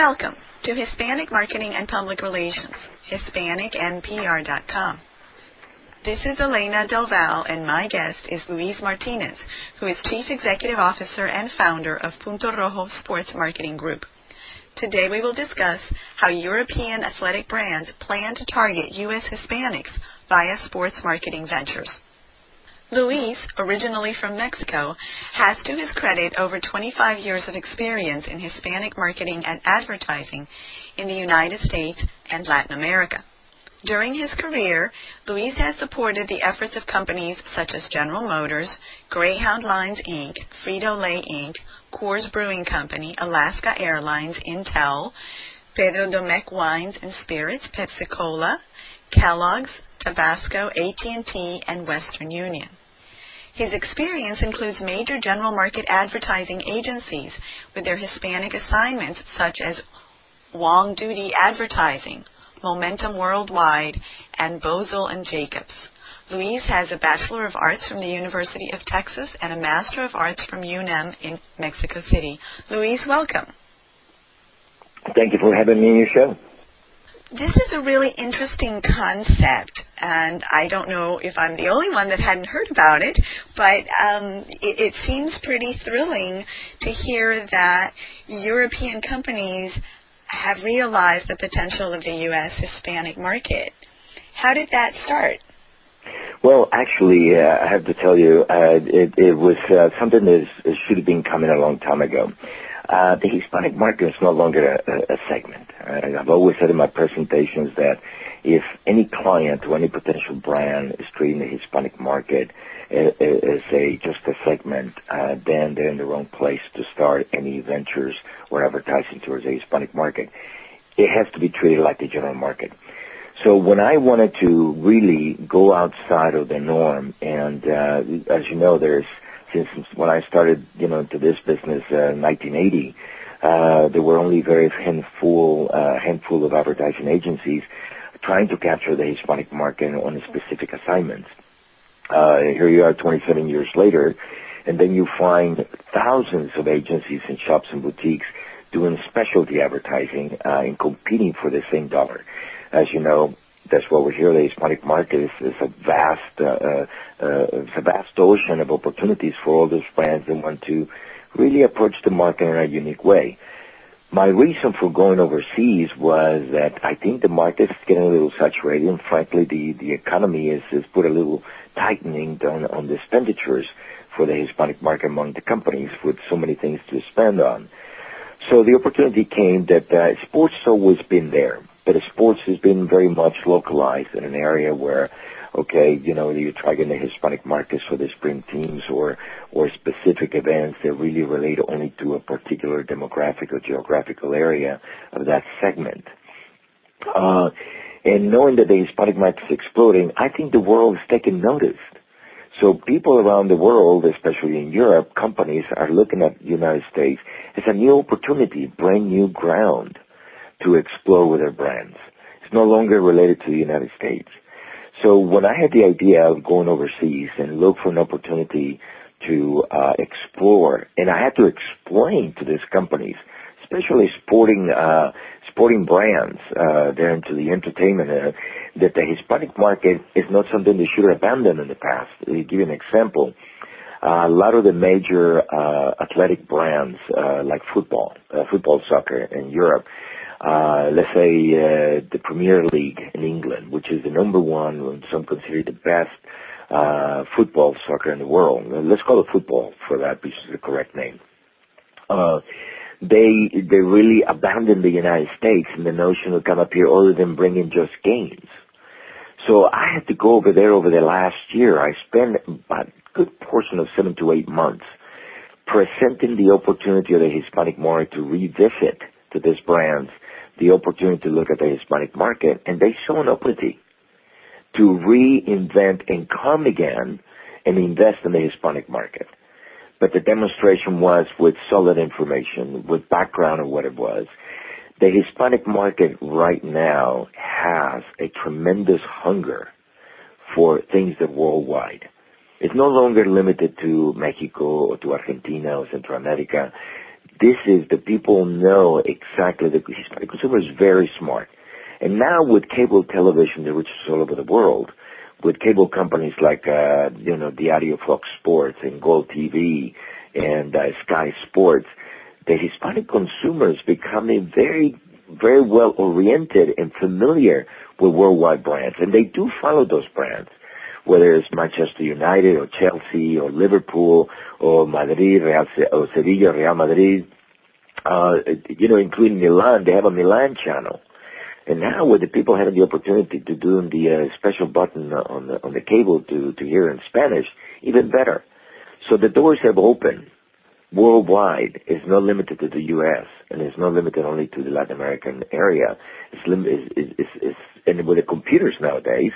Welcome to Hispanic Marketing and Public Relations, HispanicMPR.com. This is Elena Del Val, and my guest is Luis Martinez, who is Chief Executive Officer and founder of Punto Rojo Sports Marketing Group. Today we will discuss how European athletic brands plan to target U.S. Hispanics via sports marketing ventures. Luis, originally from Mexico, has to his credit over 25 years of experience in Hispanic marketing and advertising in the United States and Latin America. During his career, Luis has supported the efforts of companies such as General Motors, Greyhound Lines Inc., Frito-Lay Inc., Coors Brewing Company, Alaska Airlines, Intel, Pedro Domecq Wines and Spirits, Pepsi-Cola, Kellogg's, Tabasco, AT&T, and Western Union. His experience includes major general market advertising agencies with their Hispanic assignments such as Wong Doody Advertising, Momentum Worldwide, and Bozell and Jacobs. Luis has a Bachelor of Arts from the University of Texas and a Master of Arts from UNM in Mexico City. Luis, welcome. Thank you for having me on your show. This is a really interesting concept, and I don't know if I'm the only one that hadn't heard about it, but um, it, it seems pretty thrilling to hear that European companies have realized the potential of the U.S. Hispanic market. How did that start? Well, actually, uh, I have to tell you, uh, it, it, was uh, something that is, should have been coming a long time ago. Uh, the Hispanic market is no longer a, a segment. Uh, I've always said in my presentations that if any client or any potential brand is treating the Hispanic market as, as a just a segment, uh, then they're in the wrong place to start any ventures or advertising towards the Hispanic market. It has to be treated like the general market. So when I wanted to really go outside of the norm, and uh, as you know, there's since when I started, you know, into this business uh, in 1980, uh, there were only very handful uh, handful of advertising agencies trying to capture the Hispanic market on specific assignments. Uh, here you are 27 years later, and then you find thousands of agencies and shops and boutiques doing specialty advertising uh, and competing for the same dollar. As you know, that's why we're here. The Hispanic market is, is a vast, uh, uh, uh, it's a vast ocean of opportunities for all those brands that want to really approach the market in a unique way. My reason for going overseas was that I think the market is getting a little saturated, and frankly, the the economy is is put a little tightening down on the expenditures for the Hispanic market among the companies with so many things to spend on. So the opportunity came that uh, sports always been there, but sports has been very much localized in an area where, okay, you know, you're targeting the Hispanic markets for the spring teams or or specific events that really relate only to a particular demographic or geographical area of that segment. Uh, and knowing that the Hispanic market is exploding, I think the world is taking notice. So people around the world, especially in Europe, companies are looking at the United States as a new opportunity, brand new ground to explore with their brands. It's no longer related to the United States. So when I had the idea of going overseas and look for an opportunity to uh, explore, and I had to explain to these companies, especially sporting uh, sporting brands uh, there into the entertainment, uh, that the Hispanic market is not something they should have abandoned in the past. Give you an example, uh, a lot of the major uh, athletic brands uh, like football, uh, football, soccer in Europe, uh, let's say uh, the Premier League in England, which is the number one, and some consider the best uh, football soccer in the world. Let's call it football for that, which is the correct name. Uh, they they really abandoned the United States and the notion of come up here other than bringing just games. So I had to go over there over the last year. I spent a good portion of seven to eight months presenting the opportunity of the Hispanic market to revisit to these brands the opportunity to look at the Hispanic market, and they saw an opportunity to reinvent and come again and invest in the Hispanic market. But the demonstration was with solid information, with background of what it was. The Hispanic market right now has a tremendous hunger for things that worldwide. It's no longer limited to Mexico or to Argentina or Central America this is the people know exactly the Hispanic consumer is very smart. And now with cable television that reaches all over the world, with cable companies like uh, you know Diario Fox Sports and Gol TV and uh, Sky Sports, the Hispanic consumers becoming very very well oriented and familiar with worldwide brands, and they do follow those brands, whether it's Manchester United or Chelsea or Liverpool or Madrid, Real or Sevilla, Real Madrid, uh, you know, including Milan. They have a Milan channel. And now with the people having the opportunity to do the uh, special button on the on the cable to to hear in Spanish, even better. So the doors have opened worldwide. It's not limited to the U.S. and it's not limited only to the Latin American area. It's lim- it's, it's, it's, and with the computers nowadays,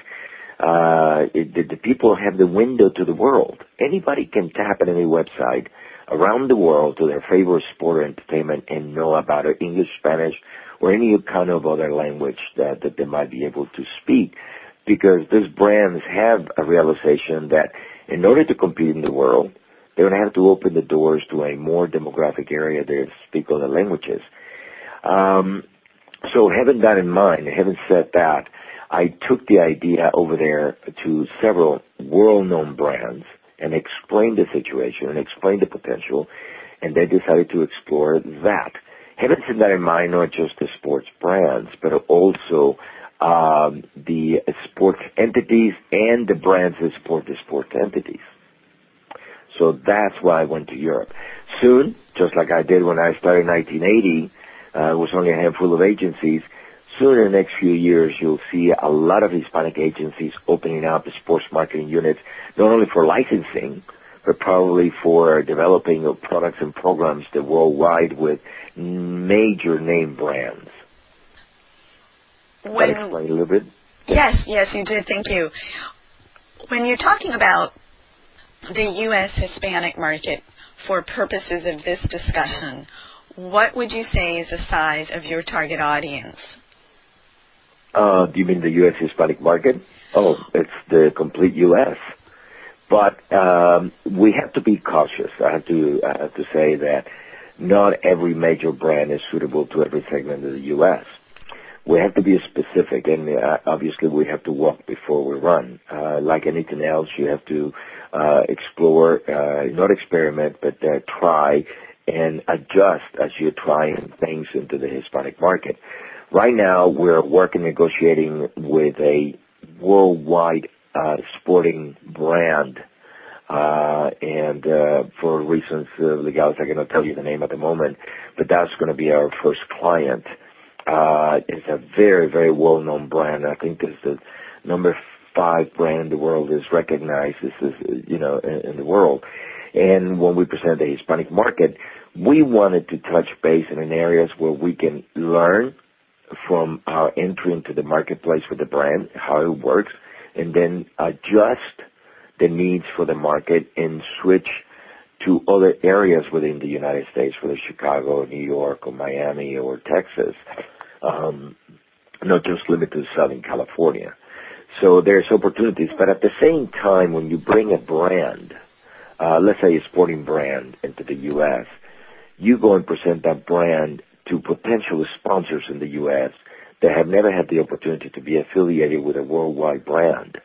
uh, it, the, the people have the window to the world. Anybody can tap at any website around the world to their favorite sport or entertainment and know about it, English, Spanish, or any kind of other language that, that they might be able to speak. Because these brands have a realization that in order to compete in the world, they're going to have to open the doors to a more demographic area that speak other languages. Um, so having that in mind, having said that, I took the idea over there to several world-known brands and explained the situation and explained the potential, and they decided to explore that. Having said that in mind, not just the sports brands, but also um, the sports entities and the brands that support the sports entities. So that's why I went to Europe. Soon, just like I did when I started in 1980, uh, it was only a handful of agencies. Soon in the next few years, you'll see a lot of Hispanic agencies opening up sports marketing units, not only for licensing, but probably for developing products and programs that worldwide with major name brands. When, that explain a little bit? Yes, yes, you did. Thank you. When you're talking about the U.S. Hispanic market for purposes of this discussion, what would you say is the size of your target audience? Uh, do you mean the U.S. Hispanic market? Oh, it's the complete U.S. But um, we have to be cautious. I have to I have to say that not every major brand is suitable to every segment of the U.S. We have to be specific, and uh, obviously we have to walk before we run. Uh, like anything else, you have to uh, explore, uh, not experiment, but uh, try and adjust as you're trying things into the Hispanic market. Right now, we're working negotiating with a worldwide uh, sporting brand uh, and uh, for reasons of legality, I cannot tell you the name at the moment, but that's going to be our first client. Uh, it's a very, very well-known brand. I think it's the number five brand in the world is recognized as, you know, in, in the world. And when we present the Hispanic market, we wanted to touch base in areas where we can learn from our entry into the marketplace with the brand, how it works, and then adjust the needs for the market and switch to other areas within the United States, whether Chicago, New York, or Miami, or Texas, um, not just limited to Southern California. So there's opportunities, but at the same time, when you bring a brand, uh, let's say a sporting brand into the U.S., you go and present that brand to potential sponsors in the U.S. that have never had the opportunity to be affiliated with a worldwide brand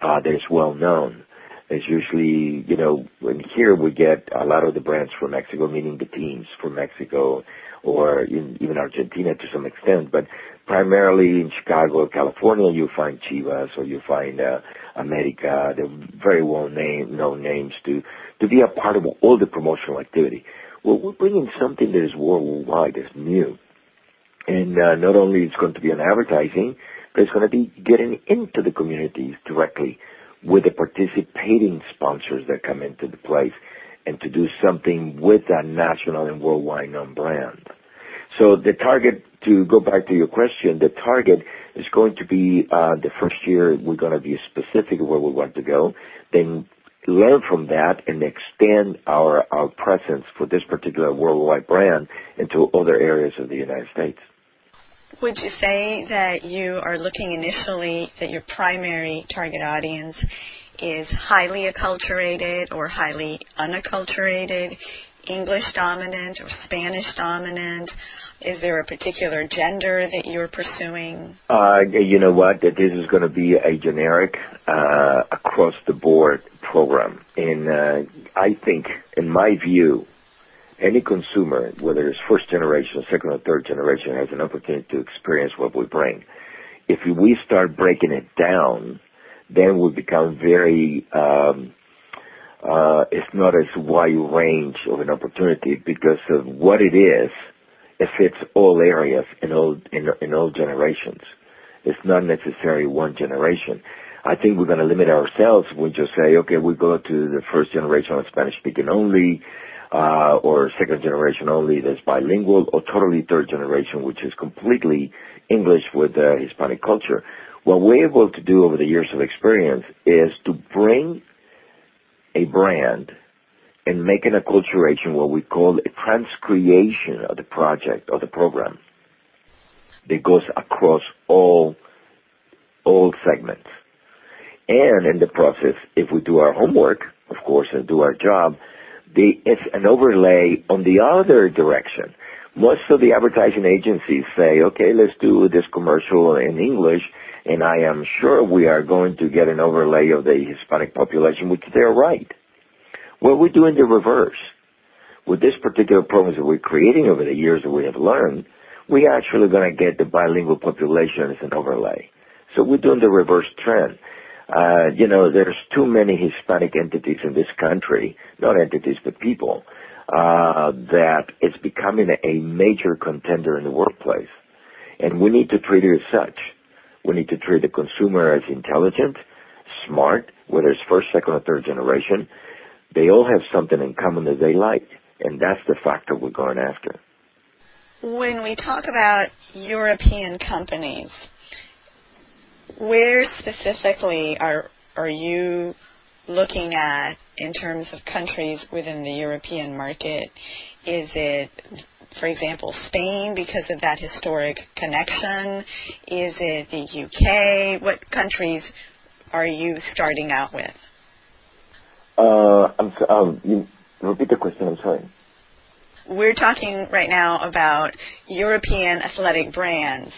uh, that is well known. It's usually, you know, when here we get a lot of the brands from Mexico, meaning the teams from Mexico or in, even Argentina to some extent, but primarily in Chicago, California, you find Chivas or you find uh, America. They're very well name, known names to to be a part of all the promotional activity. Well, we're bringing something that is worldwide, that's new, and uh, not only it's going to be on advertising, but it's going to be getting into the communities directly with the participating sponsors that come into the place and to do something with that national and worldwide known brand. So the target, to go back to your question, the target is going to be uh, the first year we're going to be specific where we want to go, then learn from that and extend our, our presence for this particular worldwide brand into other areas of the United States. Would you say that you are looking initially that your primary target audience is highly acculturated or highly unacculturated English dominant or Spanish dominant? Is there a particular gender that you're pursuing? Uh, you know what? This is going to be a generic, uh, across the board program. And uh, I think, in my view, any consumer, whether it's first generation, second or third generation, has an opportunity to experience what we bring. If we start breaking it down, then we become very um, uh, it's not as wide range of an opportunity because of what it is. It fits all areas in all in, in all generations. It's not necessarily one generation. I think we're going to limit ourselves. We just say, okay, we go to the first generation of Spanish speaking only, uh, or second generation only that's bilingual, or totally third generation, which is completely English with Hispanic culture. What we're able to do over the years of experience is to bring a brand and make an acculturation, what we call a transcreation of the project or the program that goes across all all segments. And in the process, if we do our homework, of course, and do our job, the, it's an overlay on the other direction. Most of the advertising agencies say, okay, let's do this commercial in English, and I am sure we are going to get an overlay of the Hispanic population, which they're right. Well, we're doing the reverse. With this particular program that we're creating over the years that we have learned, we're actually going to get the bilingual population as an overlay. So we're doing the reverse trend. Uh, you know, there's too many Hispanic entities in this country, not entities, but people, uh, that it's becoming a major contender in the workplace. And we need to treat it as such. We need to treat the consumer as intelligent, smart, whether it's first, second, or third generation. They all have something in common that they like, and that's the factor we're going after. When we talk about European companies, where specifically are are you looking at in terms of countries within the European market? Is it for example, Spain because of that historic connection? Is it the UK? What countries are you starting out with? Uh, I'm so, um, you repeat the question. I'm sorry. We're talking right now about European athletic brands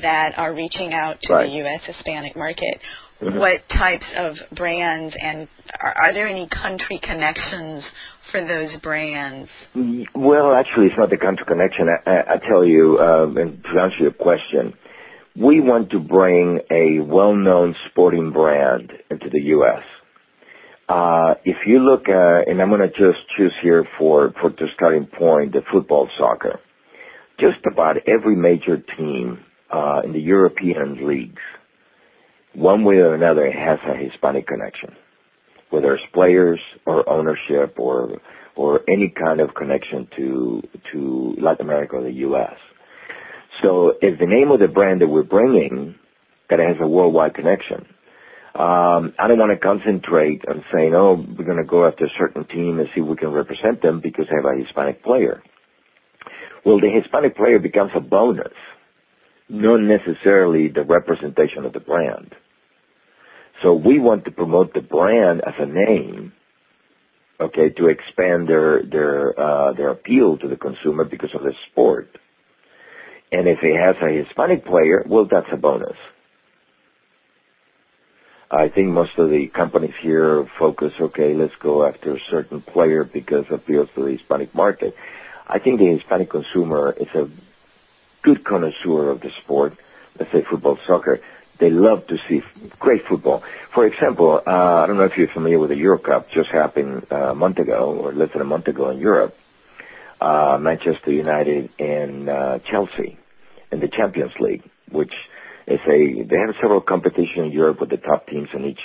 that are reaching out to right. the U.S. Hispanic market. What types of brands and are, are, there any country connections for those brands? Well, actually, it's not the country connection. I, I, I tell you, um, and to answer your question, we want to bring a well-known sporting brand into the U.S. Uh, if you look, uh, and I'm going to just choose here for, for the starting point, the football soccer. Just about every major team uh, in the European leagues, one way or another, it has a Hispanic connection, whether it's players or ownership or or any kind of connection to to Latin America or the U.S. So, if the name of the brand that we're bringing that has a worldwide connection, um, I don't want to concentrate on saying, oh, we're going to go after a certain team and see if we can represent them because they have a Hispanic player. Well, the Hispanic player becomes a bonus, not necessarily the representation of the brand. So we want to promote the brand as a name, okay, to expand their their uh, their appeal to the consumer because of the sport. And if it has a Hispanic player, well, that's a bonus. I think most of the companies here focus, okay, let's go after a certain player because it appeals to the Hispanic market. I think the Hispanic consumer is a good connoisseur of the sport, let's say football, soccer. They love to see great football. For example, uh, I don't know if you're familiar with the Euro Cup, just happened uh, a month ago, or less than a month ago in Europe. Uh, Manchester United and uh, Chelsea in the Champions League, which it's a they have several competitions in Europe with the top teams in each.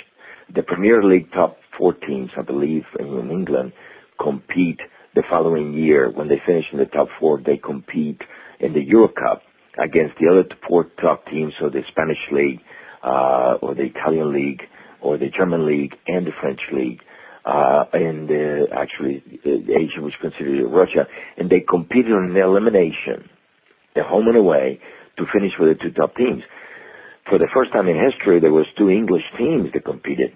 The Premier League top four teams, I believe, in England, compete the following year. When they finish in the top four, they compete in the Euro Cup against the other four top teams of the Spanish League, uh, or the Italian League, or the German League, and the French League. Uh, and uh, actually, Asia was considered Russia, and they competed an elimination, the home and away, to finish with the two top teams for the first time in history, there was two English teams that competed.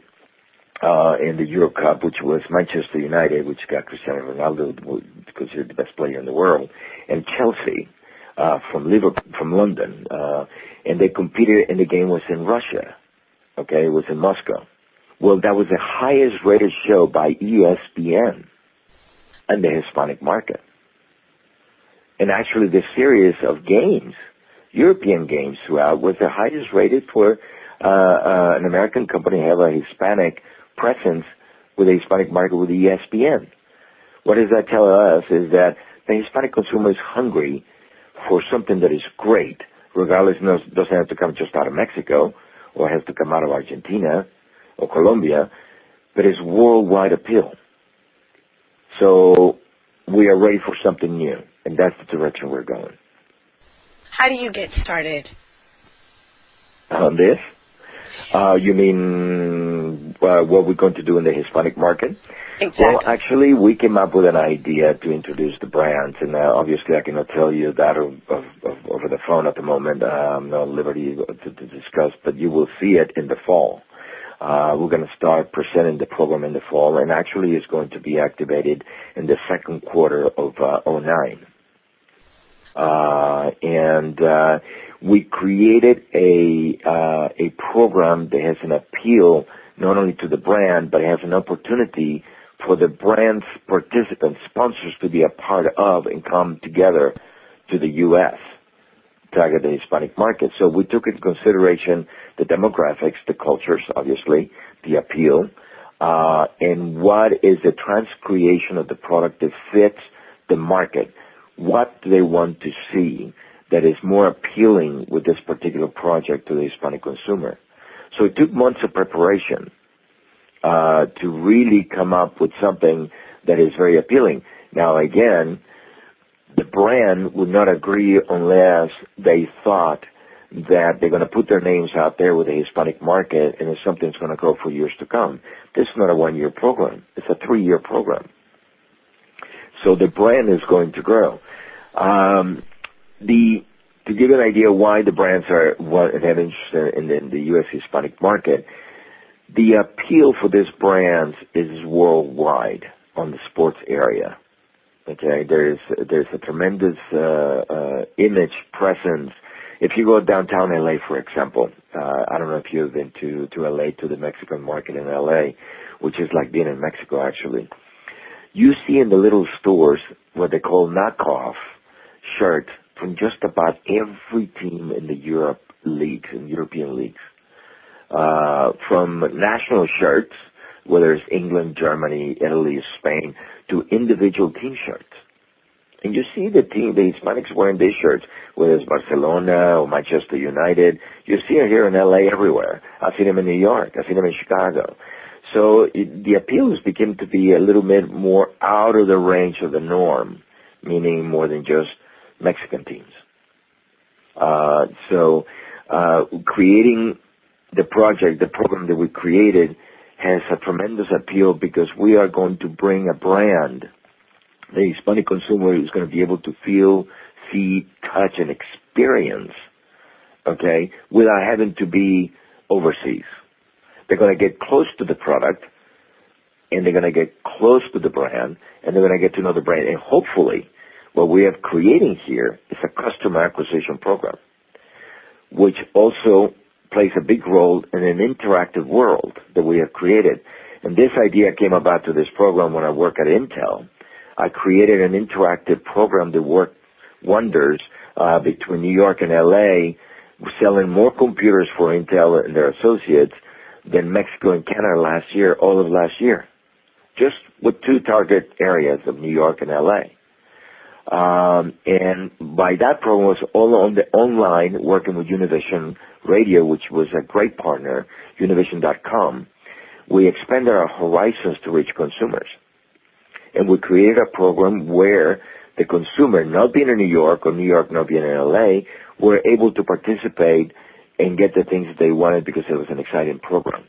uh, in the Euro Cup, which was Manchester United, which got Cristiano Ronaldo, considered the best player in the world, and Chelsea uh, from Liverpool, from London, uh, and they competed, and the game was in Russia. Okay, it was in Moscow. Well, that was the highest rated show by ESPN in the Hispanic market. And actually, the series of games, European games throughout, was the highest rated for uh, uh, an American company have a Hispanic presence with the Hispanic market with ESPN. What does that tell us is that the Hispanic consumer is hungry for something that is great, regardless, it doesn't have to come just out of Mexico or has to come out of Argentina or Colombia, but it's worldwide appeal. So we are ready for something new, and that's the direction we're going. How do you get started? On this? Uh, you mean uh, what we're going to do in the Hispanic market? Exactly. Well, actually, we came up with an idea to introduce the brands, and uh, obviously, I cannot tell you that over the phone at the moment. I'm not liberty to discuss, but you will see it in the fall. We're going to start presenting the program in the fall, and actually, it's going to be activated in the second quarter of 2009 we created a uh, a program that has an appeal not only to the brand but has an opportunity for the brand's participants, sponsors to be a part of and come together to the U.S. target the Hispanic market. So we took into consideration the demographics, the cultures, obviously, the appeal, uh, and what is the transcreation of the product that fits the market. What do they want to see that is more appealing with this particular project to the Hispanic consumer? So it took months of preparation uh, to really come up with something that is very appealing. Now again, the brand would not agree unless they thought that they're going to put their names out there with the Hispanic market and it's something that's going to grow for years to come. This is not a one-year program. It's a three-year program. So the brand is going to grow. Um, to give you an idea why the brands are what have interest in the, U.S. Hispanic market, the appeal for this brand is worldwide on the sports area. Okay, there's there's a tremendous uh, uh, image presence. If you go downtown LA, for example, uh, I don't know if you've been to to LA to the Mexican market in LA, which is like being in Mexico actually. You see in the little stores what they call knockoff shirts from just about every team in the Europe leagues, in European leagues. Uh, from national shirts, whether it's England, Germany, Italy, Spain, to individual team shirts. And you see the team, the Hispanics wearing these shirts, whether it's Barcelona or Manchester United. You see it here in LA everywhere. I've seen them in New York. I've seen them in Chicago. So it, the appeals begin to be a little bit more out of the range of the norm, meaning more than just Mexican teams. Uh, so uh, creating the project, the program that we created, has a tremendous appeal because we are going to bring a brand. The Hispanic consumer is going to be able to feel, see, touch, and experience, okay, without having to be overseas. They're going to get close to the product, and they're going to get close to the brand, and they're going to get to know the brand. And hopefully, what we are creating here is a customer acquisition program, which also plays a big role in an interactive world that we have created. And this idea came about to this program when I work at Intel. I created an interactive program that worked wonders uh, between New York and LA, selling more computers for Intel and their associates than Mexico and Canada last year, all of last year, just with two target areas of New York and LA. Um, and by that program was all on the online working with Univision Radio, which was a great partner, Univision.com. We expanded our horizons to reach consumers. And we created a program where the consumer, not being in New York or New York not being in LA, were able to participate and get the things that they wanted because it was an exciting program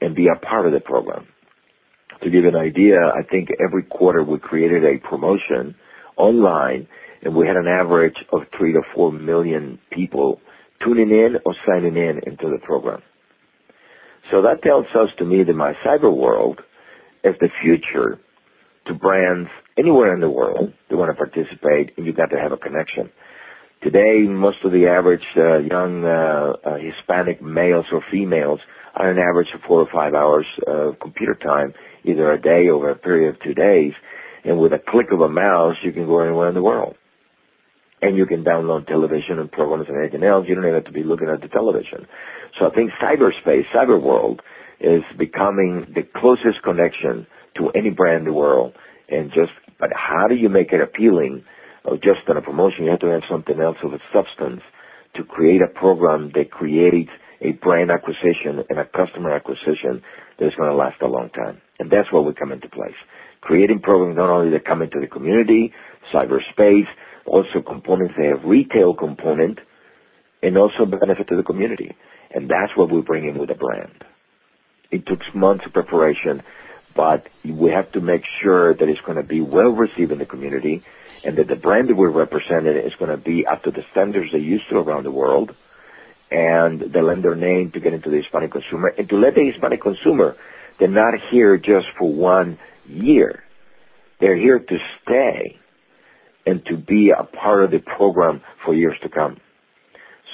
and be a part of the program. To give an idea, I think every quarter we created a promotion online, and we had an average of three to four million people tuning in or signing in into the program. So that tells us to me that my cyber world is the future to brands anywhere in the world that want to participate, and you got to have a connection. Today, most of the average uh, young uh, uh, Hispanic males or females are an average of four or five hours of computer time, either a day over a period of two days. And with a click of a mouse, you can go anywhere in the world. And you can download television and programs and anything else. You don't even have to be looking at the television. So I think cyberspace, cyber world, is becoming the closest connection to any brand in the world. And just, but how do you make it appealing? Or just on a promotion, you have to have something else of a substance to create a program that creates a brand acquisition and a customer acquisition that's going to last a long time. And that's where we come into place. Creating programs not only that come into the community, cyberspace, also components that have retail component, and also benefit to the community. And that's what we bring in with the brand. It took months of preparation, but we have to make sure that it's going to be well received in the community and that the brand that we're representing is going to be up to the standards they used to around the world and they lend their name to get into the Hispanic consumer and to let the Hispanic consumer, they're not here just for one year. They're here to stay and to be a part of the program for years to come.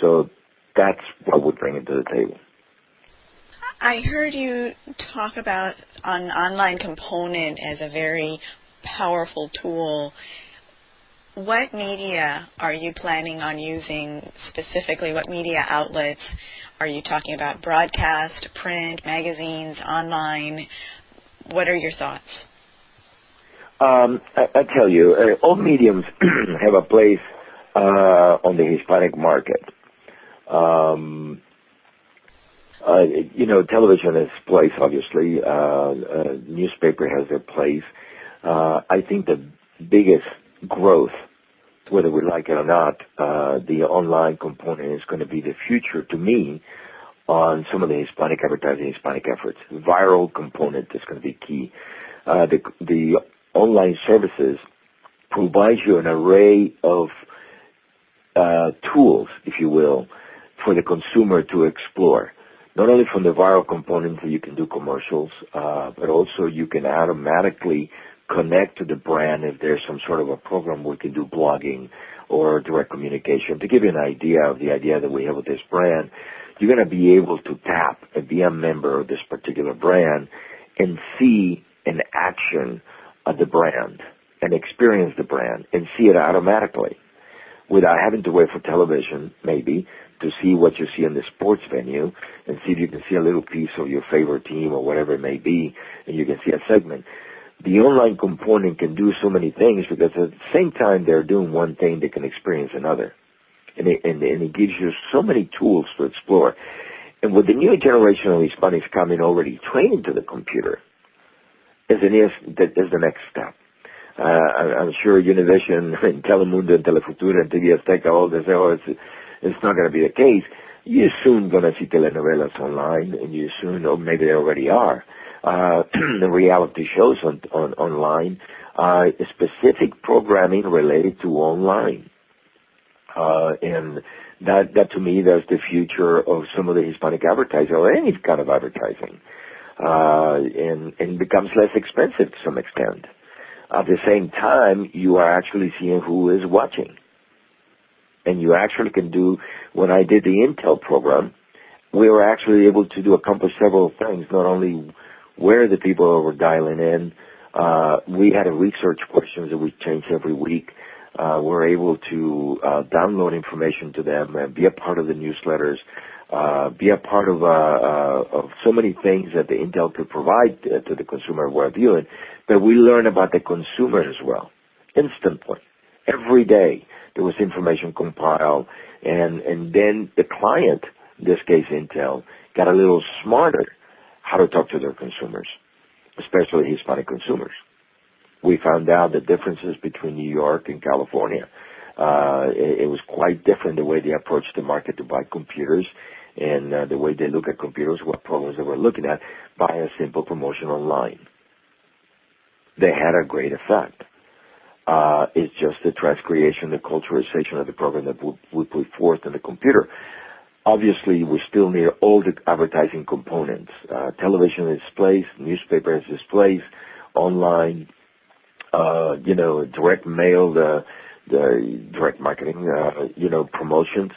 So that's what we bring to the table. I heard you talk about an online component as a very powerful tool. What media are you planning on using specifically? What media outlets are you talking about? Broadcast, print, magazines, online? What are your thoughts? Um, I, I, tell you, uh, all mediums have a place uh, on the Hispanic market. Um, uh, you know, television has a place, obviously. Uh, uh, newspaper has their place. Uh, I think the biggest growth, whether we like it or not, uh, the online component is going to be the future to me on some of the Hispanic advertising, Hispanic efforts. Viral component is going to be key. Uh, the, the online services provide you an array of uh, tools, if you will, for the consumer to explore not only from the viral component that you can do commercials, uh, but also you can automatically connect to the brand if there's some sort of a program we can do blogging or direct communication. To give you an idea of the idea that we have with this brand, you're going to be able to tap a member of this particular brand and see an action of the brand and experience the brand and see it automatically without having to wait for television, maybe, to see what you see in the sports venue and see if you can see a little piece of your favorite team or whatever it may be, and you can see a segment. The online component can do so many things because at the same time they're doing one thing, they can experience another. And it, and, and it gives you so many tools to explore. And with the new generation of Hispanics coming already trained to the computer, is, an, is, is the next step. Uh, I'm sure Univision and Telemundo and Telefutura and TV Azteca all they say, oh, it's, it's not going to be the case. You're soon going to see telenovelas online, and you soon, or maybe they already are, uh, the reality shows on, on online, uh, specific programming related to online. Uh, and that, that to me, that's the future of some of the Hispanic advertising or any kind of advertising. Uh, and, and becomes less expensive to some extent. At the same time, you are actually seeing who is watching and you actually can do, when I did the Intel program, we were actually able to do accomplish several things, not only where the people were dialing in, uh, we had a research questions that we change every week. Uh, we're able to uh, download information to them and be a part of the newsletters, uh, be a part of, uh, uh, of so many things that the Intel could provide to the consumer we're viewing. But we learn about the consumer as well, instantly, every day there was information compiled, and and then the client, in this case Intel, got a little smarter how to talk to their consumers, especially Hispanic consumers. We found out the differences between New York and California. Uh, it, it was quite different the way they approached the market to buy computers and uh, the way they look at computers, what programs they were looking at, by a simple promotion online. They had a great effect uh, is just the transcreation, the culturalization of the program that we, we put forth in the computer. obviously, we still need all the advertising components: uh, television displays, newspaper displays, online, uh, you know, direct mail, the, the direct marketing, uh, you know, promotions.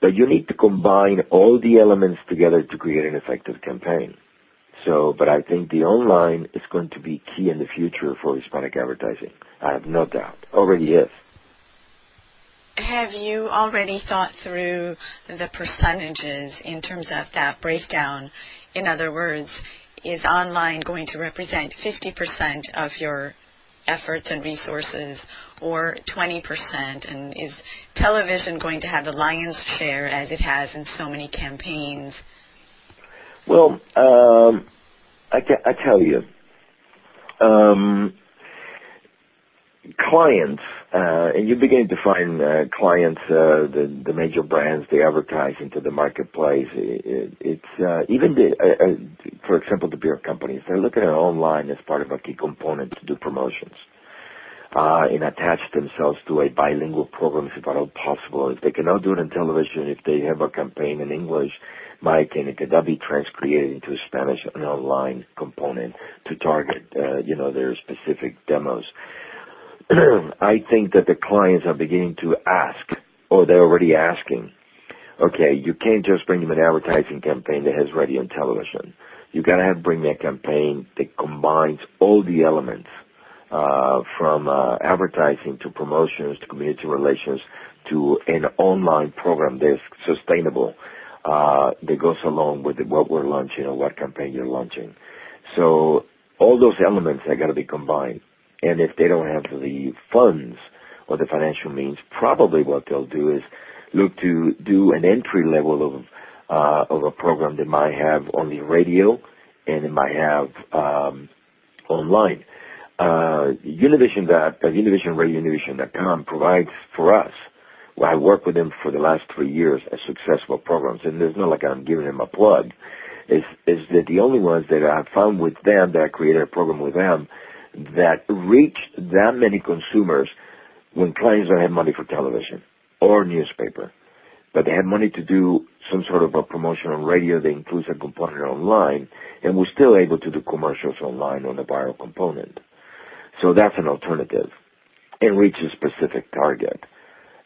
But you need to combine all the elements together to create an effective campaign. So, but I think the online is going to be key in the future for Hispanic advertising. I have no doubt. Already is. Have you already thought through the percentages in terms of that breakdown? In other words, is online going to represent 50% of your efforts and resources or 20%? And is television going to have the lion's share as it has in so many campaigns? Well, um, I, tell you, um, clients, uh, and you're beginning to find uh, clients, uh, the, the major brands, they advertise into the marketplace. It, it, it's uh, even the, uh, uh, for example, the beer companies. They're looking at online as part of a key component to do promotions. Uh, and attach themselves to a bilingual program if at all possible. If they cannot do it on television, if they have a campaign in English, Mike, and it could be transcreated into Spanish and online component to target, uh, you know, their specific demos. I think that the clients are beginning to ask, or they're already asking, okay, you can't just bring them an advertising campaign that has radio and television. You gotta have bring me a campaign that combines all the elements, uh, from uh, advertising to promotions to community relations to an online program that's sustainable, uh, that goes along with what we're launching or what campaign you're launching. So all those elements are gotta be combined. And if they don't have the funds or the financial means, probably what they'll do is look to do an entry level of uh, of a program that might have only radio and it might have um, online. Uh, Univision that uh, Univision Radio Univision.com provides for us. Well, I worked with them for the last three years as successful programs, and there's not like I'm giving them a plug. Is is that the only ones that I found with them that I created a program with them that reached that many consumers when clients don't have money for television or newspaper, but they have money to do some sort of a promotion on radio that includes a component online, and we're still able to do commercials online on the viral component. So that's an alternative and reach a specific target.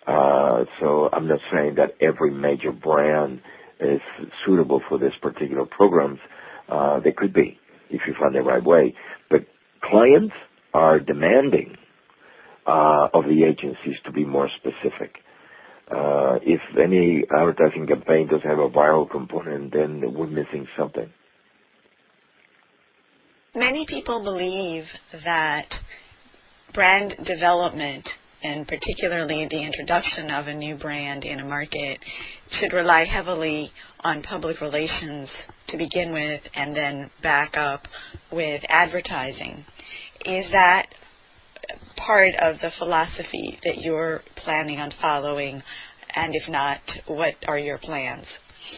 Uh, so I'm not saying that every major brand is suitable for this particular programs. Uh, they could be if you find the right way. But clients are demanding uh, of the agencies to be more specific. Uh, if any advertising campaign doesn't have a viral component, then we're missing something. Many people believe that brand development and particularly the introduction of a new brand in a market should rely heavily on public relations to begin with and then back up with advertising. Is that part of the philosophy that you're planning on following? And if not, what are your plans?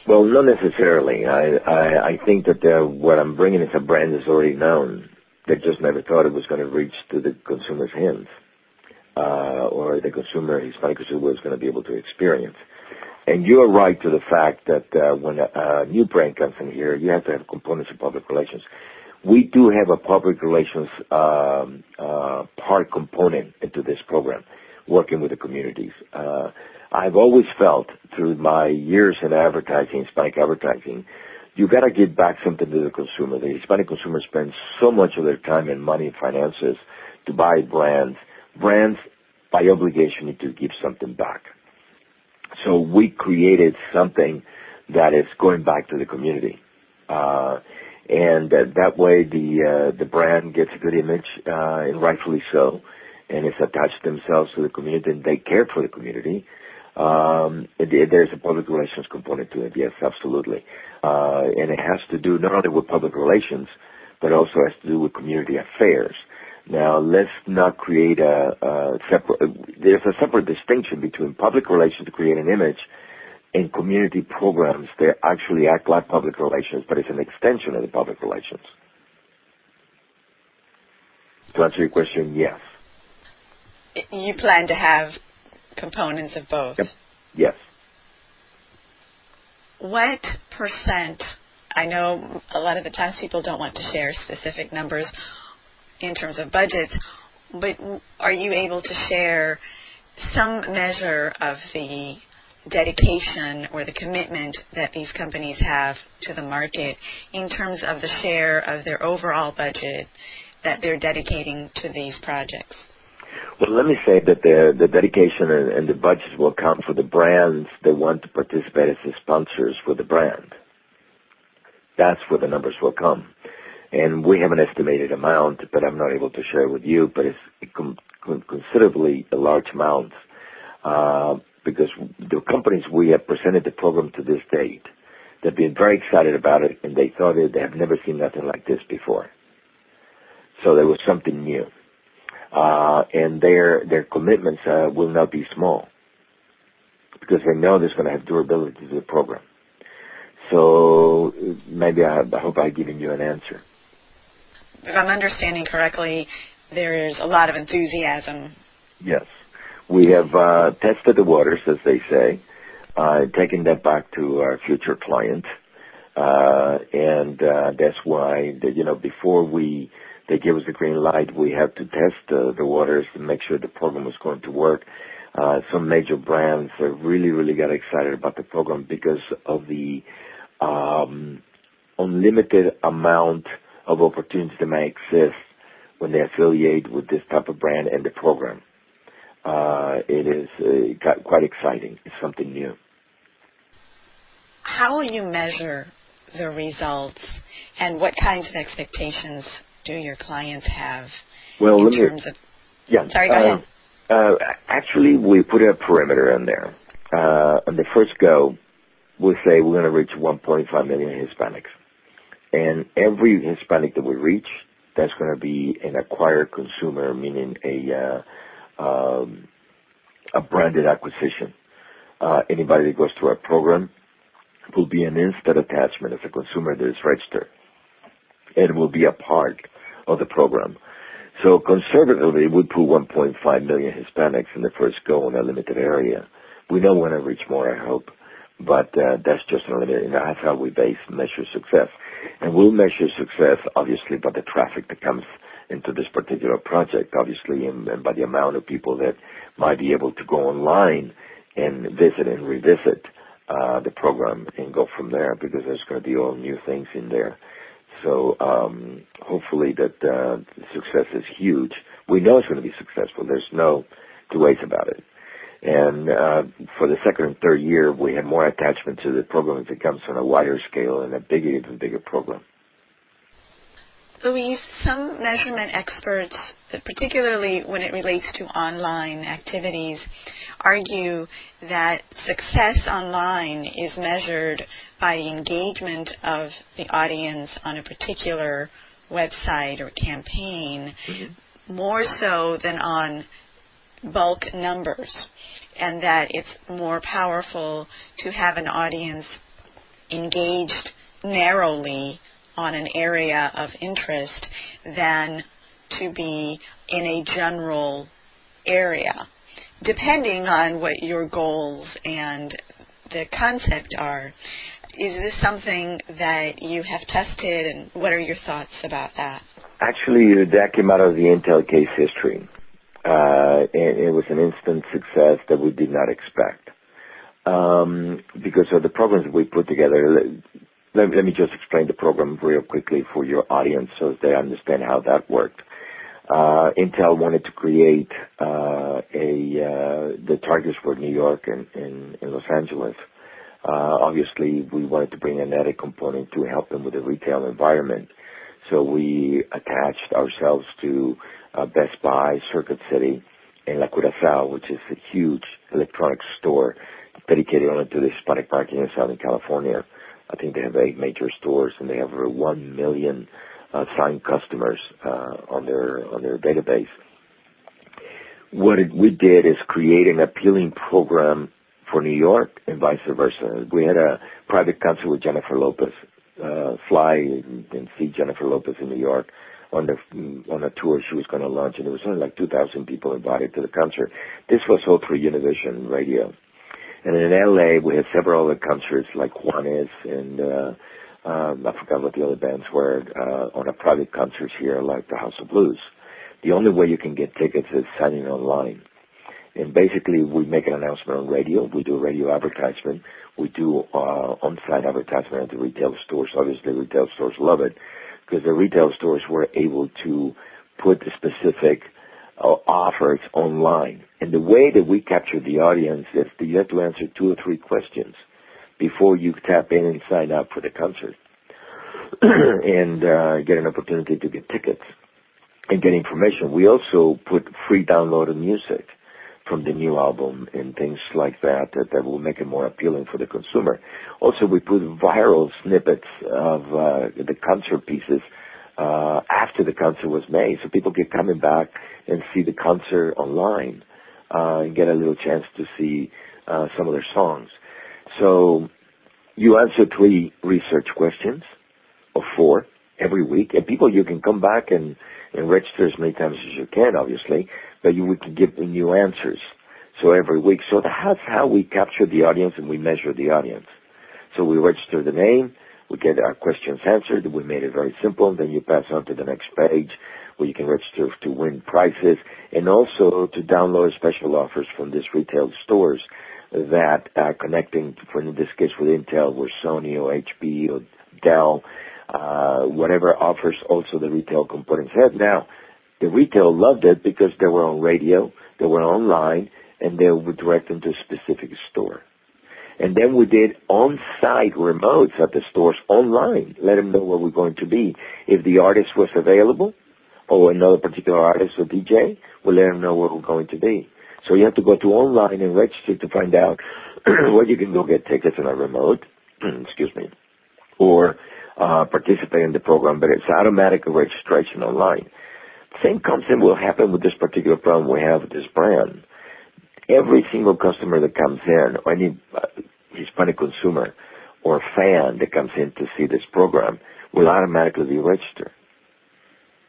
Well, not necessarily. I I, I think that uh, what I'm bringing is a brand that's already known. They just never thought it was going to reach to the consumer's hands, uh, or the consumer, Hispanic consumer, was going to be able to experience. And you're right to the fact that uh, when a, a new brand comes in here, you have to have components of public relations. We do have a public relations um, uh, part component into this program, working with the communities. Uh, I've always felt through my years in advertising, Hispanic advertising, you got to give back something to the consumer. The Hispanic consumer spends so much of their time and money and finances to buy brands. Brands, by obligation, need to give something back. So we created something that is going back to the community. Uh, and uh, that way the uh, the brand gets a good image, uh, and rightfully so, and it's attached themselves to the community and they care for the community. Um, it, there's a public relations component to it, yes, absolutely, uh, and it has to do not only with public relations, but also has to do with community affairs. Now, let's not create a, a separate. There's a separate distinction between public relations to create an image and community programs, they actually act like public relations, but it's an extension of the public relations. To answer your question, yes. You plan to have components of both? Yep. Yes. what percent? I know a lot of the times people don't want to share specific numbers in terms of budgets, but are you able to share some measure of the dedication or the commitment that these companies have to the market in terms of the share of their overall budget that they're dedicating to these projects? Well, let me say that the, the dedication and, and the budgets will come for the brands that want to participate as the sponsors for the brand. That's where the numbers will come. And we have an estimated amount, but I'm not able to share with you, but it's considerably a large amount. Uh, because the companies we have presented the program to this date, they've been very excited about it, and they thought they have never seen nothing like this before. So there was something new. Uh, and their their commitments uh, will not be small because they know there's going to have durability to the program. So maybe I hope I've given you an answer. If I'm understanding correctly, there is a lot of enthusiasm. Yes. We have uh, tested the waters, as they say, uh, taking that back to our future clients. Uh, and uh, that's why, the, you know, before we they give us the green light, we have to test uh, the waters to make sure the program is going to work. Uh, some major brands uh, really, really got excited about the program because of the um, unlimited amount of opportunities that may exist when they affiliate with this type of brand and the program. Uh, it is uh, quite exciting. It's something new. How will you measure the results, and what kinds of expectations do your clients have well, in terms me, of? Yeah. Sorry, go uh, ahead. Uh, actually, we put a perimeter in there. Uh, on the first go, we'll say we're going to reach 1.5 million Hispanics. And every Hispanic that we reach, that's going to be an acquired consumer, meaning a uh, um, a branded acquisition. Uh, anybody that goes through our program will be an instant attachment as a consumer that is registered and will be a part of the program. So conservatively, we put 1.5 million Hispanics in the first go in a limited area. We know we're going to reach more, I hope, but uh, that's just a limited, and that's how we base measure success. And we'll measure success, obviously, by the traffic that comes into this particular project, obviously, and, and by the amount of people that might be able to go online and visit and revisit uh, the program and go from there because there's going to be all new things in there. So um, hopefully that uh, success is huge. We know it's going to be successful. There's no two ways about it. And uh, for the second and third year, we have more attachment to the program as it comes on a wider scale and a bigger, even bigger program. Luis, some measurement experts, particularly when it relates to online activities, argue that success online is measured by the engagement of the audience on a particular website or campaign mm-hmm. more so than on bulk numbers, and that it's more powerful to have an audience engaged narrowly on an area of interest than to be in a general area, depending on what your goals and the concept are. Is this something that you have tested, and what are your thoughts about that? Actually, that came out of the Intel case history. Uh, it was an instant success that we did not expect. Um, because of the programs we put together, let, let, me just explain the program real quickly for your audience so they understand how that worked. Uh, Intel wanted to create uh, a uh, the targets for New York and, and, and Los Angeles. Uh, obviously, we wanted to bring an added component to help them with the retail environment. So we attached ourselves to uh, Best Buy, Circuit City, and La Curacao, which is a huge electronics store dedicated only to the Hispanic market in Southern California. I think they have eight major stores, and they have over 1 million uh, signed customers uh, on their on their database. What it, we did is create an appealing program for New York and vice versa. We had a private concert with Jennifer Lopez. Uh, fly and, and see Jennifer Lopez in New York on the on a tour she was going to launch, and there was only like 2,000 people invited to the concert. This was all through Univision Radio. And in LA, we have several other concerts like Juanes and uh, um, I forgot what the other bands were uh, on a private concerts here like the House of Blues. The only way you can get tickets is signing online. And basically, we make an announcement on radio. We do radio advertisement. We do uh, on-site advertisement at the retail stores. Obviously, retail stores love it because the retail stores were able to put the specific uh, offers online. And the way that we capture the audience is that you have to answer two or three questions before you tap in and sign up for the concert and uh, get an opportunity to get tickets and get information. We also put free downloaded music from the new album and things like that, that that will make it more appealing for the consumer. Also, we put viral snippets of uh, the concert pieces uh, after the concert was made, so people get coming back and see the concert online uh, and get a little chance to see uh, some of their songs. So you answer three research questions or four every week, and people you can come back and, and register as many times as you can, obviously, but you we can give new answers. So every week. So that's how we capture the audience and we measure the audience. So we register the name, we get our questions answered, we made it very simple, and then you pass on to the next page where you can register to win prizes and also to download special offers from these retail stores that are connecting, for in this case with Intel, or Sony or HP or Dell, uh, whatever offers also the retail components have. Now, the retail loved it because they were on radio, they were online, and they would direct them to a specific store. And then we did on-site remotes at the stores online, let them know where we're going to be. If the artist was available, or another particular artist or DJ, we let them know where we're going to be. So you have to go to online and register to find out where you can go get tickets on a remote, excuse me, or uh, participate in the program, but it's automatic registration online. Same concept will happen with this particular problem we have with this brand. Every single customer that comes in, or any uh, Hispanic consumer or fan that comes in to see this program, will automatically be registered.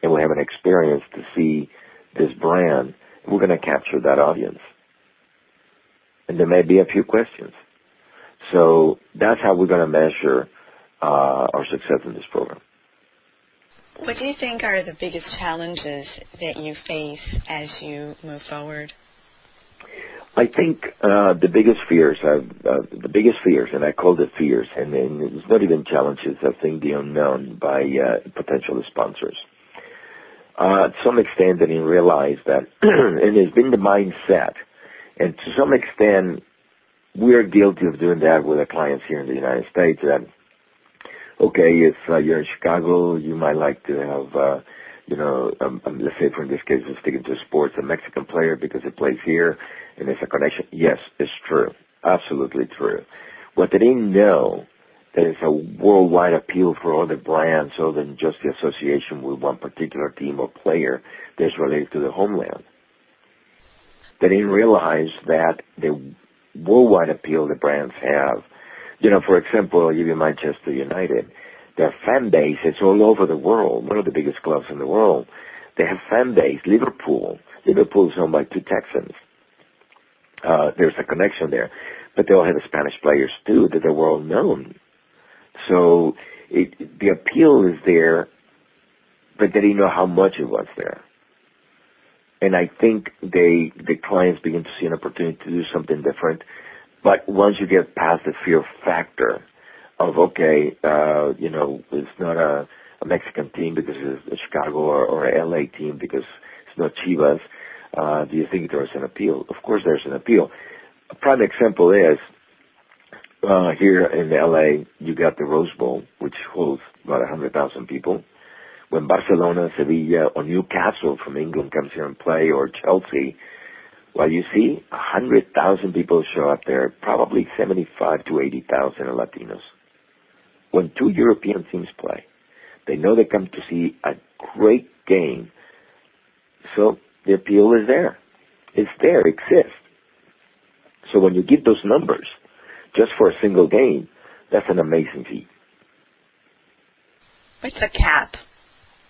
And will have an experience to see this brand. We're going to capture that audience. And there may be a few questions. So that's how we're going to measure uh, our success in this program. What do you think are the biggest challenges that you face as you move forward? I think uh, the biggest fears, are, uh, the biggest fears, and I call it fears, and, and it's not even challenges. I think the unknown by uh, potential sponsors. Uh, to some extent, they didn't realize that, and it's been the mindset, and to some extent, we're guilty of doing that with our clients here in the United States. That okay, if uh, you're in Chicago, you might like to have, uh, you know, um, um, let's say for in this case, we're sticking to sports, a Mexican player because he plays here and there's a connection. Yes, it's true. Absolutely true. What they didn't know that it's a worldwide appeal for other brands other than just the association with one particular team or player that's related to the homeland. They didn't realize that the worldwide appeal the brands have you know, for example, I'll give you Manchester United. Their fan base is all over the world, one of the biggest clubs in the world. They have fan base. Liverpool. Liverpool is owned by two Texans. Uh, there's a connection there. But they all have Spanish players too that are well known. So it, the appeal is there, but they didn't know how much it was there. And I think they, the clients begin to see an opportunity to do something different but once you get past the fear factor of, okay, uh, you know, it's not a, a Mexican team because it's a Chicago or, or a LA team because it's not Chivas, uh, do you think there's an appeal? Of course there's an appeal. A prime example is, uh, here in LA, you got the Rose Bowl, which holds about 100,000 people. When Barcelona, Sevilla, or Newcastle from England comes here and play, or Chelsea, well, you see, 100,000 people show up there, probably 75 to 80,000 are Latinos. When two European teams play, they know they come to see a great game. So the appeal is there. It's there, it exists. So when you give those numbers just for a single game, that's an amazing feat. What's the cap?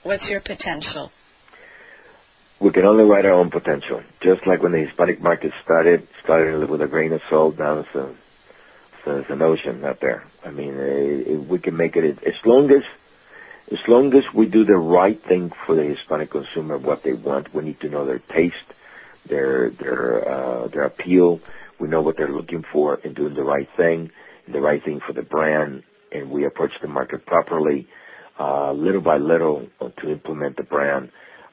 What's your potential? We can only write our own potential. Just like when the Hispanic market started, started with a grain of salt, now it's a, it's an ocean out there. I mean, uh, we can make it as long as as long as we do the right thing for the Hispanic consumer, what they want. We need to know their taste, their their uh, their appeal. We know what they're looking for, and doing the right thing, the right thing for the brand, and we approach the market properly, uh, little by little, to implement the brand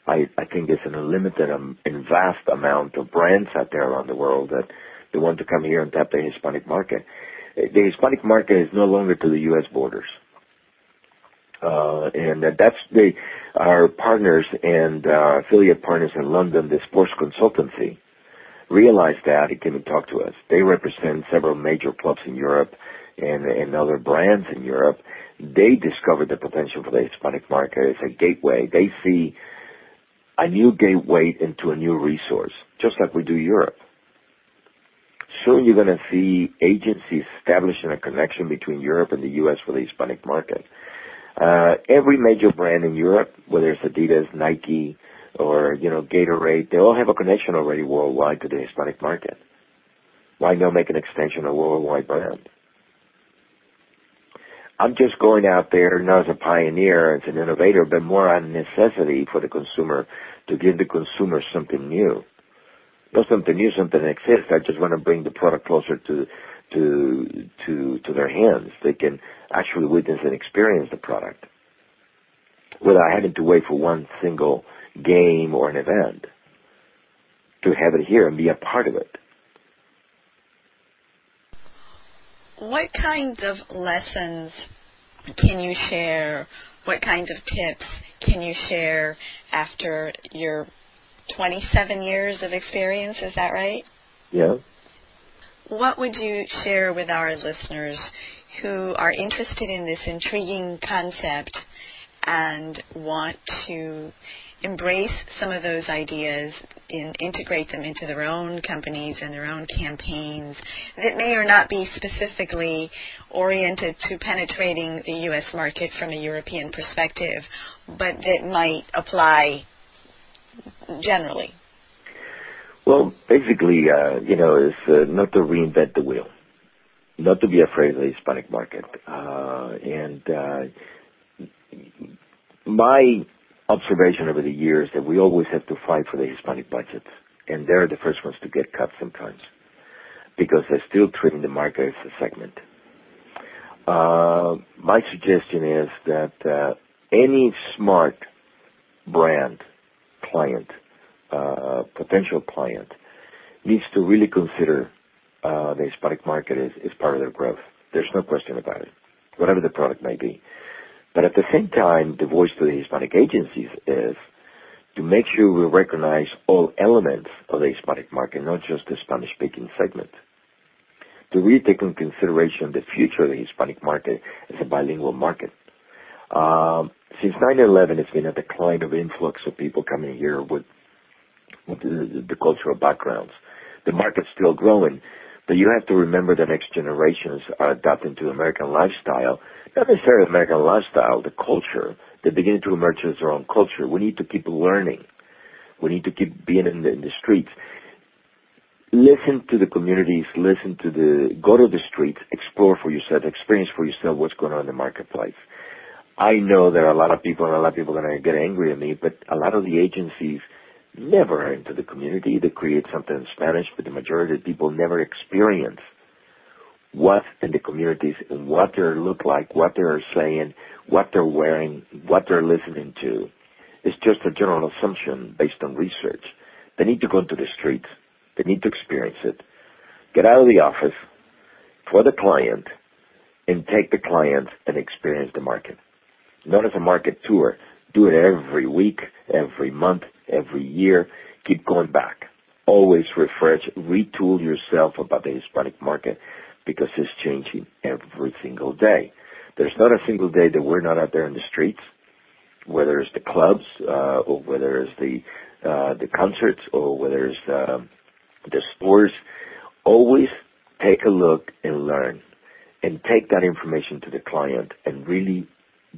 I, I think there's an unlimited um, and vast amount of brands out there around the world that they want to come here and tap the Hispanic market. The Hispanic market is no longer to the U.S. borders. Uh, and that's the, our partners and uh, affiliate partners in London, the sports consultancy, realized that and came and talked to us. They represent several major clubs in Europe and, and other brands in Europe. They discovered the potential for the Hispanic market as a gateway. They see a new gateway into a new resource, just like we do Europe. Soon you're going to see agencies establishing a connection between Europe and the U.S. for the Hispanic market. Uh, every major brand in Europe, whether it's Adidas, Nike, or, you know, Gatorade, they all have a connection already worldwide to the Hispanic market. Why not make an extension of worldwide brand? I'm just going out there not as a pioneer, as an innovator, but more on necessity for the consumer to give the consumer something new. Not something new, something that exists. I just want to bring the product closer to to to to their hands. They can actually witness and experience the product without having to wait for one single game or an event to have it here and be a part of it. What kinds of lessons can you share? What kinds of tips can you share after your 27 years of experience? Is that right? Yeah. What would you share with our listeners who are interested in this intriguing concept and want to embrace some of those ideas and integrate them into their own companies and their own campaigns that may or not be specifically oriented to penetrating the U.S. market from a European perspective, but that might apply generally? Well, basically, uh, you know, is uh, not to reinvent the wheel, not to be afraid of the Hispanic market, uh, and uh, my observation over the years that we always have to fight for the Hispanic budgets, and they're the first ones to get cut sometimes because they're still treating the market as a segment. Uh, my suggestion is that uh, any smart brand client, uh, potential client, needs to really consider uh, the Hispanic market as, as part of their growth. There's no question about it, whatever the product may be. But at the same time, the voice to the Hispanic agencies is to make sure we recognize all elements of the Hispanic market, not just the Spanish-speaking segment. To really take into consideration the future of the Hispanic market as a bilingual market. Um, since 9/11, it's been a decline of influx of people coming here with, with the, the cultural backgrounds. The market's still growing, but you have to remember the next generations are adapting to American lifestyle not necessarily American lifestyle, the culture. They're beginning to emerge as their own culture. We need to keep learning. We need to keep being in the, in the streets. Listen to the communities, listen to the, go to the streets, explore for yourself, experience for yourself what's going on in the marketplace. I know there are a lot of people and a lot of people are going to get angry at me, but a lot of the agencies never are into the community. They create something in Spanish, but the majority of people never experience what in the communities and what they look like, what they're saying, what they're wearing, what they're listening to. It's just a general assumption based on research. They need to go into the streets. They need to experience it. Get out of the office for the client and take the client and experience the market. Not as a market tour. Do it every week, every month, every year. Keep going back. Always refresh, retool yourself about the Hispanic market because it's changing every single day. There's not a single day that we're not out there in the streets, whether it's the clubs, uh, or whether it's the, uh, the concerts, or whether it's, um, the stores. Always take a look and learn and take that information to the client and really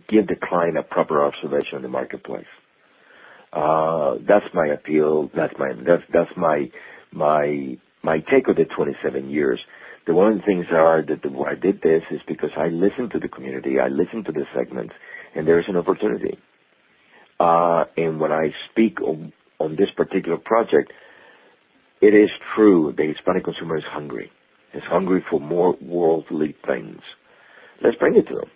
give the client a proper observation of the marketplace. Uh, that's my appeal. That's my that's that's my my my take of the 27 years. The one of the things are that the, I did this is because I listened to the community, I listened to the segments, and there is an opportunity. Uh, and when I speak on, on this particular project, it is true the Hispanic consumer is hungry. Is hungry for more worldly things. Let's bring it to them.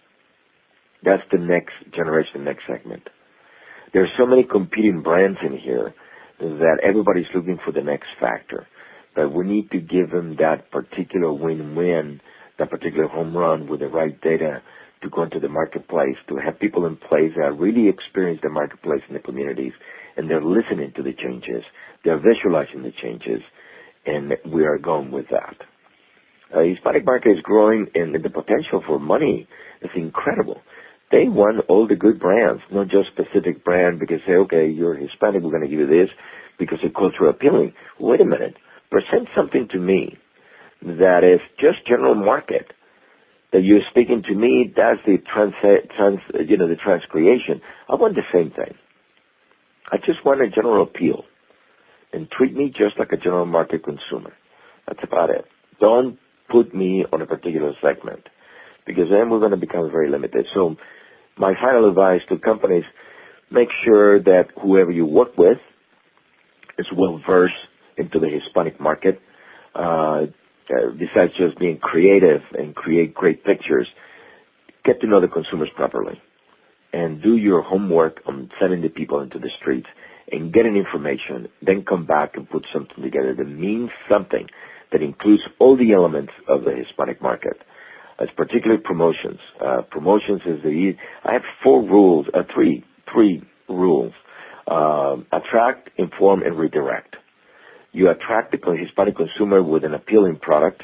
That's the next generation, next segment. There are so many competing brands in here that everybody's looking for the next factor. But we need to give them that particular win-win, that particular home run with the right data to go into the marketplace, to have people in place that really experience the marketplace in the communities, and they're listening to the changes, they're visualizing the changes, and we are going with that. Uh, Hispanic market is growing, and the potential for money is incredible. They want all the good brands, not just specific brand because say, okay, you're Hispanic, we're going to give you this because it's cultural appealing. Wait a minute, present something to me that is just general market that you're speaking to me, that's the trans, trans, you know, the transcreation. I want the same thing. I just want a general appeal. And treat me just like a general market consumer. That's about it. Don't put me on a particular segment. Because then we're going to become very limited. So my final advice to companies, make sure that whoever you work with is well versed into the Hispanic market. Uh, uh, besides just being creative and create great pictures, get to know the consumers properly and do your homework on sending the people into the streets and getting information, then come back and put something together that means something that includes all the elements of the Hispanic market. As particularly promotions. Uh, promotions is the, I have four rules, uh, three, three rules. Uh, attract, inform, and redirect. You attract the Hispanic consumer with an appealing product.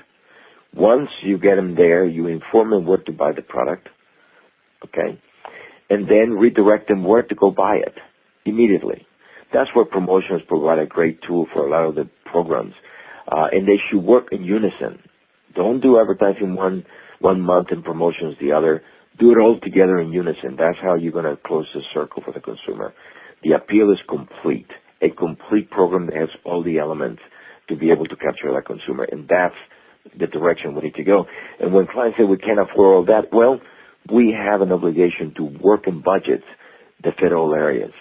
Once you get them there, you inform them where to buy the product. Okay? And then redirect them where to go buy it immediately. That's where promotions provide a great tool for a lot of the programs. Uh, and they should work in unison. Don't do advertising one, one month and promotions the other. Do it all together in unison. That's how you're going to close the circle for the consumer. The appeal is complete a complete program that has all the elements to be able to capture that consumer. And that's the direction we need to go. And when clients say we can't afford all that, well, we have an obligation to work in budgets the federal areas.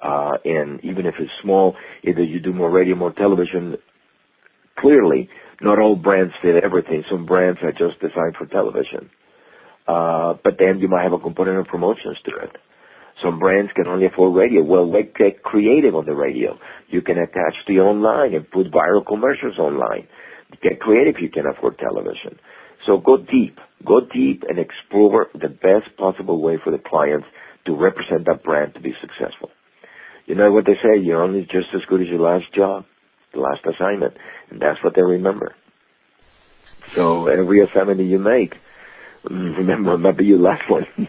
Uh, and even if it's small, either you do more radio, more television, clearly, not all brands fit everything. Some brands are just designed for television. Uh, but then you might have a component of promotions to it. Some brands can only afford radio. Well, they get creative on the radio. You can attach the online and put viral commercials online. Get creative, you can afford television. So go deep. Go deep and explore the best possible way for the clients to represent that brand to be successful. You know what they say, you're only just as good as your last job, the last assignment, and that's what they remember. So every assignment that you make, mm, remember, remember your last one.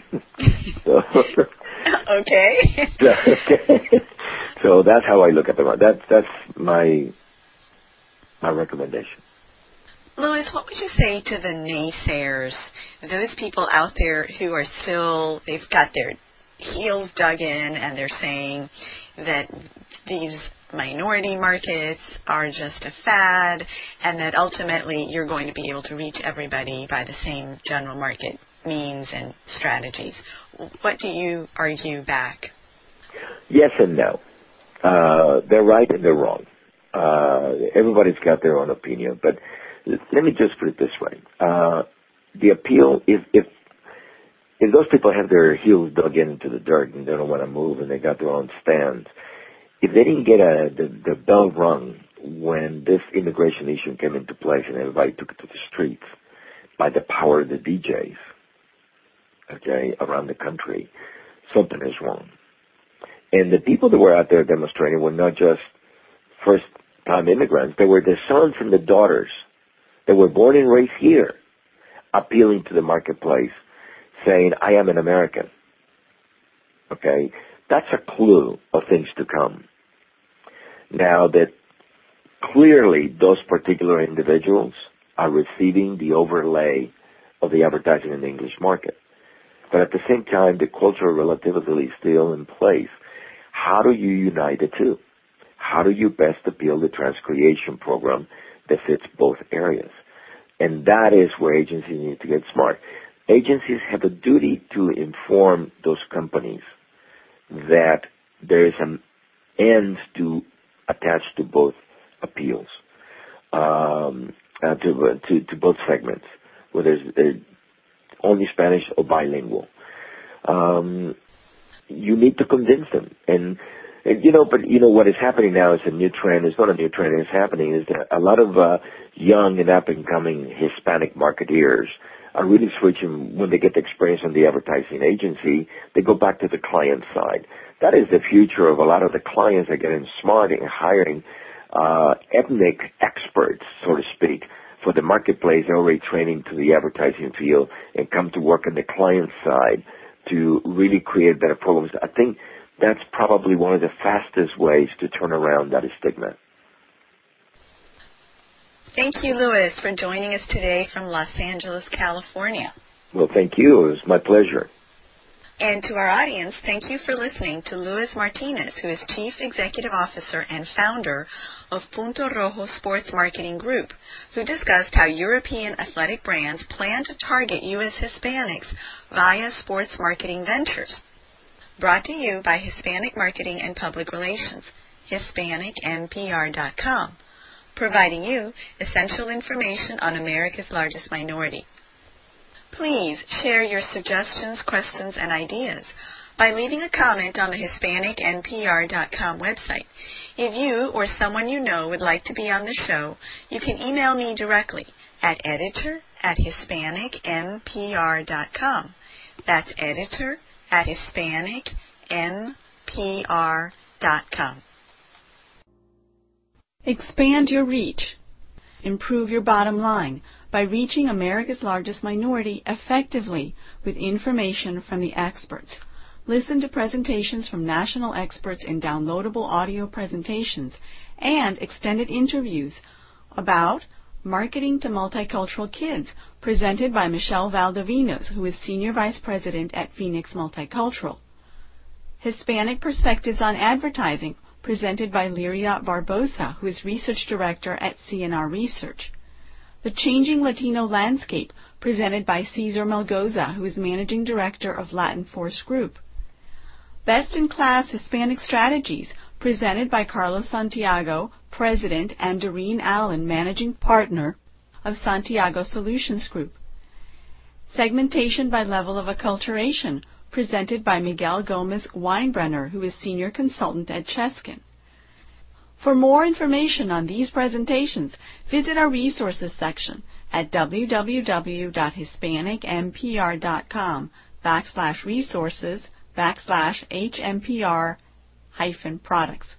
so, okay. okay. So that's how I look at the That's that's my my recommendation. Luis, what would you say to the naysayers, those people out there who are still they've got their heels dug in and they're saying that these minority markets are just a fad and that ultimately you're going to be able to reach everybody by the same general market means and strategies. What do you argue back? Yes and no. Uh, they're right and they're wrong. Uh, everybody's got their own opinion, but let me just put it this way. Uh, the appeal, if, if, if those people have their heels dug into the dirt and they don't want to move and they got their own stands, if they didn't get a, the, the bell rung when this immigration issue came into place and everybody took it to the streets by the power of the DJs, okay, around the country, something is wrong. And the people that were out there demonstrating were not just first time immigrants, they were the sons and the daughters that were born and raised here, appealing to the marketplace, saying, I am an American. Okay? That's a clue of things to come. Now that clearly those particular individuals are receiving the overlay of the advertising in the English market. But at the same time, the cultural relativity is still in place. How do you unite the two? How do you best build a transcreation program that fits both areas? And that is where agencies need to get smart. Agencies have a duty to inform those companies that there is an end to attach to both appeals, um, uh, to, to, to both segments, whether it's uh, only Spanish or bilingual. Um, you need to convince them. And, and, you know, but you know what is happening now is a new trend. It's not a new trend. It's happening is that a lot of uh, young and up and coming Hispanic marketeers are really switching when they get the experience on the advertising agency. They go back to the client side. That is the future of a lot of the clients are getting smart and hiring uh, ethnic experts, so to speak, for the marketplace. Already training to the advertising field and come to work on the client side to really create better programs. I think that's probably one of the fastest ways to turn around that stigma. Thank you, Luis, for joining us today from Los Angeles, California. Well, thank you. It was my pleasure. And to our audience, thank you for listening to Luis Martinez, who is Chief Executive Officer and founder of Punto Rojo Sports Marketing Group, who discussed how European athletic brands plan to target U.S. Hispanics via sports marketing ventures. Brought to you by Hispanic Marketing and Public Relations, HispanicMPR.com, providing you essential information on America's largest minority. Please share your suggestions, questions, and ideas by leaving a comment on the HispanicMPR.com website. If you or someone you know would like to be on the show, you can email me directly at editor at HispanicMPR.com. That's editor at HispanicMPR.com. Expand your reach. Improve your bottom line by reaching America's largest minority effectively with information from the experts. Listen to presentations from national experts in downloadable audio presentations and extended interviews about Marketing to Multicultural Kids, presented by Michelle Valdovinos, who is Senior Vice President at Phoenix Multicultural. Hispanic Perspectives on Advertising, presented by Liria Barbosa, who is Research Director at C&R Research. The Changing Latino Landscape, presented by Cesar Melgoza, who is Managing Director of Latin Force Group. Best in Class Hispanic Strategies, presented by Carlos Santiago, President, and Doreen Allen, Managing Partner of Santiago Solutions Group. Segmentation by Level of Acculturation, presented by Miguel Gomez Weinbrenner, who is Senior Consultant at Cheskin. For more information on these presentations, visit our resources section at www.hispanicmpr.com backslash resources backslash hmpr hyphen products.